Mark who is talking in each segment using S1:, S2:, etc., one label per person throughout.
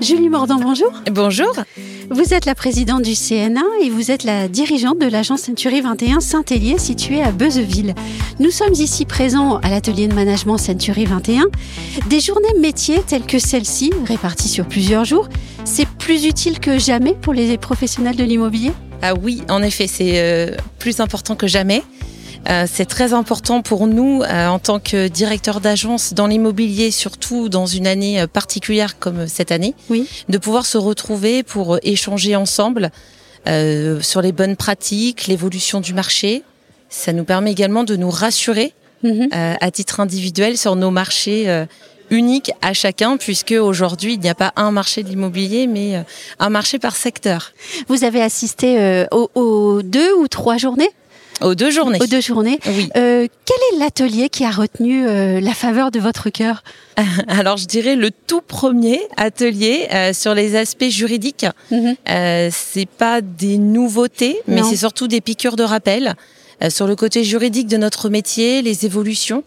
S1: Julie Mordant, bonjour.
S2: Bonjour.
S1: Vous êtes la présidente du CNA et vous êtes la dirigeante de l'agence Century 21 Saint-Hélier située à Beuzeville. Nous sommes ici présents à l'atelier de management Century 21. Des journées métiers telles que celle-ci, réparties sur plusieurs jours, c'est plus utile que jamais pour les professionnels de l'immobilier?
S2: Ah oui, en effet, c'est euh, plus important que jamais. Euh, c'est très important pour nous euh, en tant que directeur d'agence dans l'immobilier, surtout dans une année euh, particulière comme cette année,
S1: Oui.
S2: de pouvoir se retrouver pour échanger ensemble euh, sur les bonnes pratiques, l'évolution du marché. Ça nous permet également de nous rassurer
S1: Mhm.
S2: euh, à titre individuel sur nos marchés euh, uniques à chacun, puisque aujourd'hui il n'y a pas un marché de l'immobilier, mais euh, un marché par secteur.
S1: Vous avez assisté euh, aux, aux deux ou trois journées?
S2: Aux deux journées.
S1: Aux deux journées.
S2: Oui.
S1: Euh, quel est l'atelier qui a retenu euh, la faveur de votre cœur
S2: Alors je dirais le tout premier atelier euh, sur les aspects juridiques.
S1: Mhm.
S2: Euh, c'est pas des nouveautés, mais c'est surtout des piqûres de rappel euh, sur le côté juridique de notre métier, les évolutions,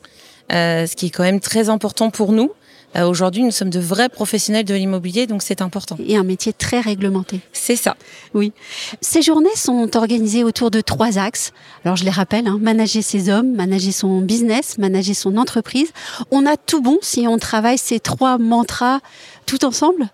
S2: euh, ce qui est quand même très important pour nous. Euh, Aujourd'hui, nous sommes de vrais professionnels de l'immobilier, donc c'est important.
S1: Et un métier très réglementé.
S2: C'est ça.
S1: Oui. Ces journées sont organisées autour de trois axes. Alors je les rappelle, hein, manager ses hommes, manager son business, manager son entreprise. On a tout bon si on travaille ces trois mantras tout ensemble.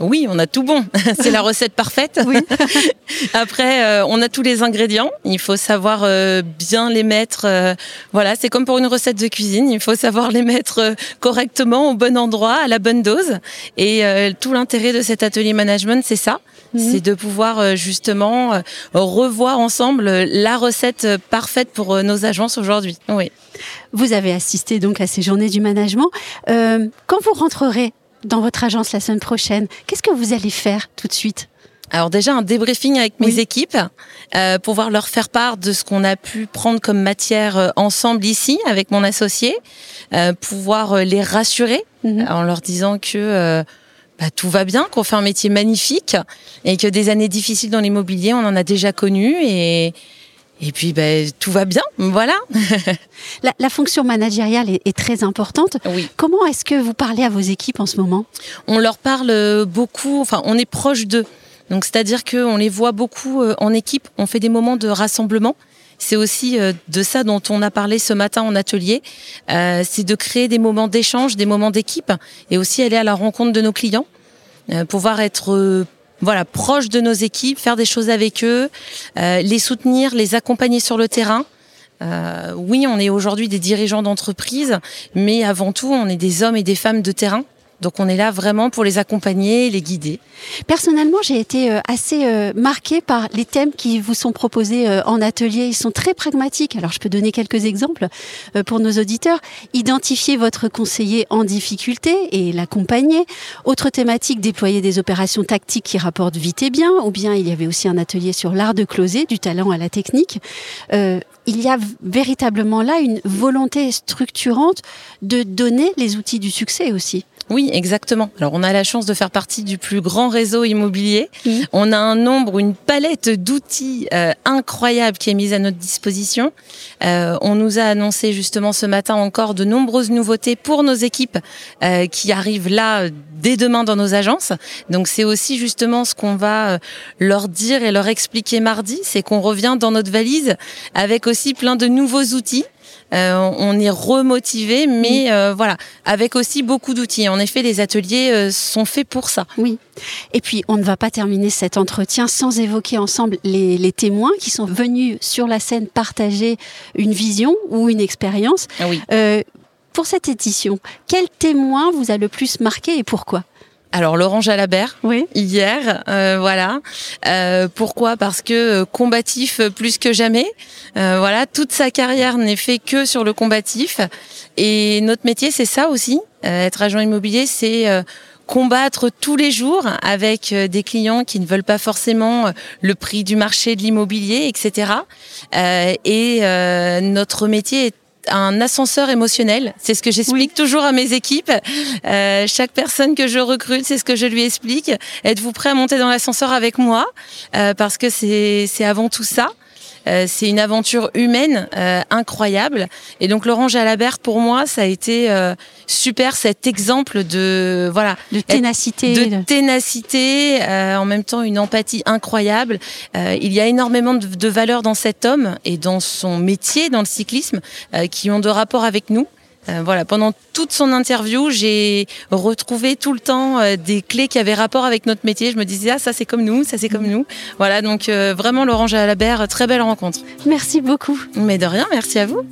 S2: Oui, on a tout bon. c'est la recette parfaite.
S1: Oui.
S2: Après, euh, on a tous les ingrédients. Il faut savoir euh, bien les mettre. euh, voilà, c'est comme pour une recette de cuisine. Il faut savoir les mettre euh, correctement au bon endroit, à la bonne dose. Et euh, tout l'intérêt de cet atelier management, c'est ça.
S1: Mhm.
S2: C'est de pouvoir euh, justement euh, revoir ensemble la recette parfaite pour nos agences aujourd'hui. Oui.
S1: Vous avez assisté donc à ces journées du management. Euh, quand vous rentrerez dans votre agence la semaine prochaine, qu'est-ce que vous allez faire tout de suite?
S2: Alors déjà un débriefing avec mes
S1: Oui.
S2: équipes, euh, pouvoir leur faire part de ce qu'on a pu prendre comme matière euh, ensemble ici avec mon associé, euh, pouvoir euh, les rassurer
S1: Mhm.
S2: en leur disant que euh, bah, tout va bien, qu'on fait un métier magnifique et que des années difficiles dans l'immobilier, on en a déjà connu et et puis bah, tout va bien, voilà.
S1: la, la fonction managériale est, est très importante.
S2: Oui.
S1: Comment est-ce que vous parlez à vos équipes en ce moment?
S2: On leur parle beaucoup, enfin on est proche d'eux. Donc c'est-à-dire qu'on les voit beaucoup euh, en équipe, on fait des moments de rassemblement. C'est aussi euh, de ça dont on a parlé ce matin en atelier, Euh, c'est de créer des moments d'échange, des moments d'équipe, et aussi aller à la rencontre de nos clients, euh, pouvoir être euh, voilà proche de nos équipes, faire des choses avec eux, euh, les soutenir, les accompagner sur le terrain. Euh, oui, on est aujourd'hui des dirigeants d'entreprise, mais avant tout, on est des hommes et des femmes de terrain. Donc on est là vraiment pour les accompagner, les guider.
S1: Personnellement, j'ai été euh, assez euh, marquée par les thèmes qui vous sont proposés euh, en atelier. Ils sont très pragmatiques. Alors, je peux donner quelques exemples pour nos auditeurs. Identifier votre conseiller en difficulté et l'accompagner. Autre thématique, déployer des opérations tactiques qui rapportent vite et bien. Ou bien, il y avait aussi un atelier sur l'art de closer, du talent à la technique. Euh, il y a véritablement là une volonté structurante de donner les outils du succès aussi.
S2: Oui, exactement. Alors on a la chance de faire partie du plus grand réseau immobilier. On a un nombre, une palette d'outils euh, incroyable qui est mise à notre disposition. Euh, on nous a annoncé justement ce matin encore de nombreuses nouveautés pour nos équipes euh, qui arrivent là euh, dès demain dans nos agences. Donc c'est aussi justement ce qu'on va euh, leur dire et leur expliquer mardi, c'est qu'on revient dans notre valise avec aussi plein de nouveaux outils. Euh, on est remotivé, mais euh, voilà, avec aussi beaucoup d'outils. En effet, les ateliers euh, sont faits pour ça.
S1: Oui. Et puis, on ne va pas terminer cet entretien sans évoquer ensemble les, les témoins qui sont venus sur la scène partager une vision ou une expérience.
S2: Ah oui.
S1: Pour cette édition, quel témoin vous a le plus marqué et pourquoi?
S2: Alors Laurent Jalabert,
S1: Oui.
S2: hier, euh, voilà. Euh, pourquoi? Parce que euh, combatif plus que jamais. Euh, voilà, toute sa carrière n'est fait que sur le combatif. Et notre métier, c'est ça aussi. Euh, être agent immobilier, c'est euh, combattre tous les jours avec des clients qui ne veulent pas forcément le prix du marché de l'immobilier, etc. Euh, et euh, notre métier est un ascenseur émotionnel. C'est ce que j'explique toujours à mes équipes. Euh, chaque personne que je recrute, c'est ce que je lui explique. Êtes-vous prêt à monter dans l'ascenseur avec moi? Euh, Parce que c'est c'est avant tout ça. C'est une aventure humaine incroyable. Et donc Laurent Jalabert, pour moi, ça a été super cet exemple de voilà
S1: de ténacité,
S2: de ténacité, en même temps une empathie incroyable. il y a énormément de, de valeurs dans cet homme et dans son métier, dans le cyclisme, qui ont de rapport avec nous. Euh, voilà, pendant toute son interview, j'ai retrouvé tout le temps euh, des clés qui avaient rapport avec notre métier. Je me disais, ah, ça c'est comme nous, ça c'est comme nous. Voilà, donc euh, vraiment, Laurent Jalabert, très belle rencontre.
S1: Merci beaucoup.
S2: Mais de rien, merci à vous.